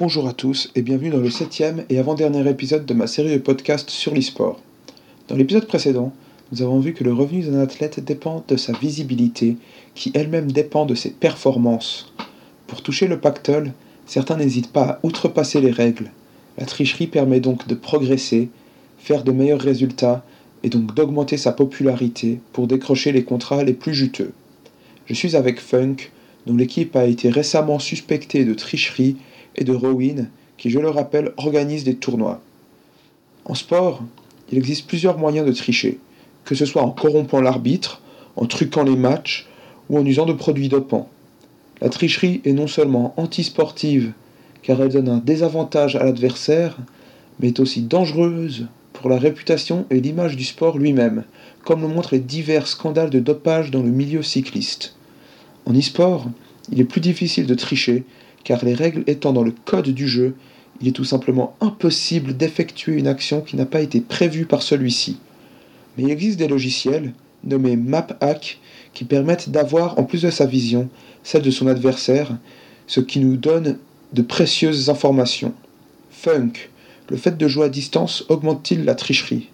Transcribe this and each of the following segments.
Bonjour à tous et bienvenue dans le septième et avant-dernier épisode de ma série de podcasts sur l'e-sport. Dans l'épisode précédent, nous avons vu que le revenu d'un athlète dépend de sa visibilité, qui elle-même dépend de ses performances. Pour toucher le pactole, certains n'hésitent pas à outrepasser les règles. La tricherie permet donc de progresser, faire de meilleurs résultats et donc d'augmenter sa popularité pour décrocher les contrats les plus juteux. Je suis avec Funk, dont l'équipe a été récemment suspectée de tricherie et de Rowin, qui, je le rappelle, organise des tournois. En sport, il existe plusieurs moyens de tricher, que ce soit en corrompant l'arbitre, en truquant les matchs ou en usant de produits dopants. La tricherie est non seulement antisportive, car elle donne un désavantage à l'adversaire, mais est aussi dangereuse pour la réputation et l'image du sport lui-même, comme le montrent les divers scandales de dopage dans le milieu cycliste. En e-sport, il est plus difficile de tricher car les règles étant dans le code du jeu, il est tout simplement impossible d'effectuer une action qui n'a pas été prévue par celui-ci. Mais il existe des logiciels, nommés MapHack, qui permettent d'avoir, en plus de sa vision, celle de son adversaire, ce qui nous donne de précieuses informations. Funk, le fait de jouer à distance augmente-t-il la tricherie?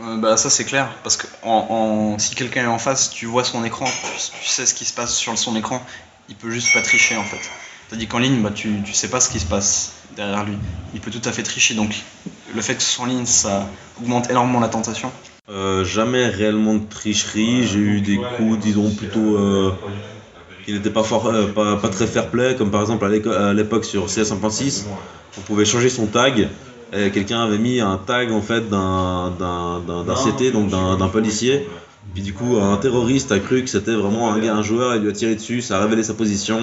Euh, bah ça c'est clair parce que si quelqu'un est en face, tu vois son écran, tu, sais ce qui se passe sur son écran, il peut juste pas tricher en fait. Tandis qu'en ligne, bah, tu, tu sais pas ce qui se passe derrière lui. Il peut tout à fait tricher. Donc le fait que ce soit en ligne, ça augmente énormément la tentation. Euh, jamais réellement de tricherie. J'ai eu des coups, disons, plutôt euh, qui n'étaient pas, euh, pas, pas, très fair play, comme par exemple à l'époque sur CS 1.6, on pouvait changer son tag. Quelqu'un avait mis un tag en fait d'un CT, donc d'un policier. Puis du coup, un terroriste a cru que c'était vraiment un, un joueur, il lui a tiré dessus, ça a révélé sa position.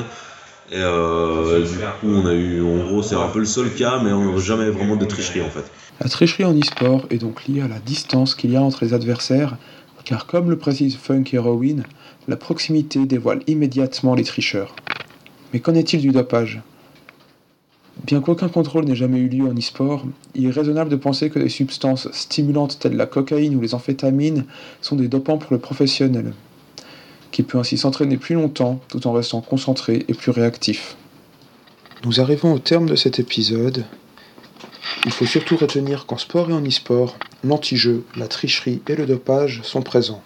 Et euh, du coup, on a eu, en gros, c'est un peu le seul cas, mais on jamais vraiment de tricherie en fait. La tricherie en e-sport est donc liée à la distance qu'il y a entre les adversaires, car comme le précise Funk Heroin, la proximité dévoile immédiatement les tricheurs. Mais qu'en est-il du dopage? Bien qu'aucun contrôle n'ait jamais eu lieu en e-sport, il est raisonnable de penser que des substances stimulantes telles la cocaïne ou les amphétamines sont des dopants pour le professionnel qui peut ainsi s'entraîner plus longtemps tout en restant concentré et plus réactif. Nous arrivons au terme de cet épisode. Il faut surtout retenir qu'en sport et en e-sport, l'anti-jeu, la tricherie et le dopage sont présents.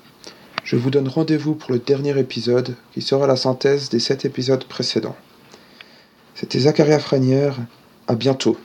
Je vous donne rendez-vous pour le dernier épisode qui sera la synthèse des sept épisodes précédents. C'était Zacharia Franière, à bientôt.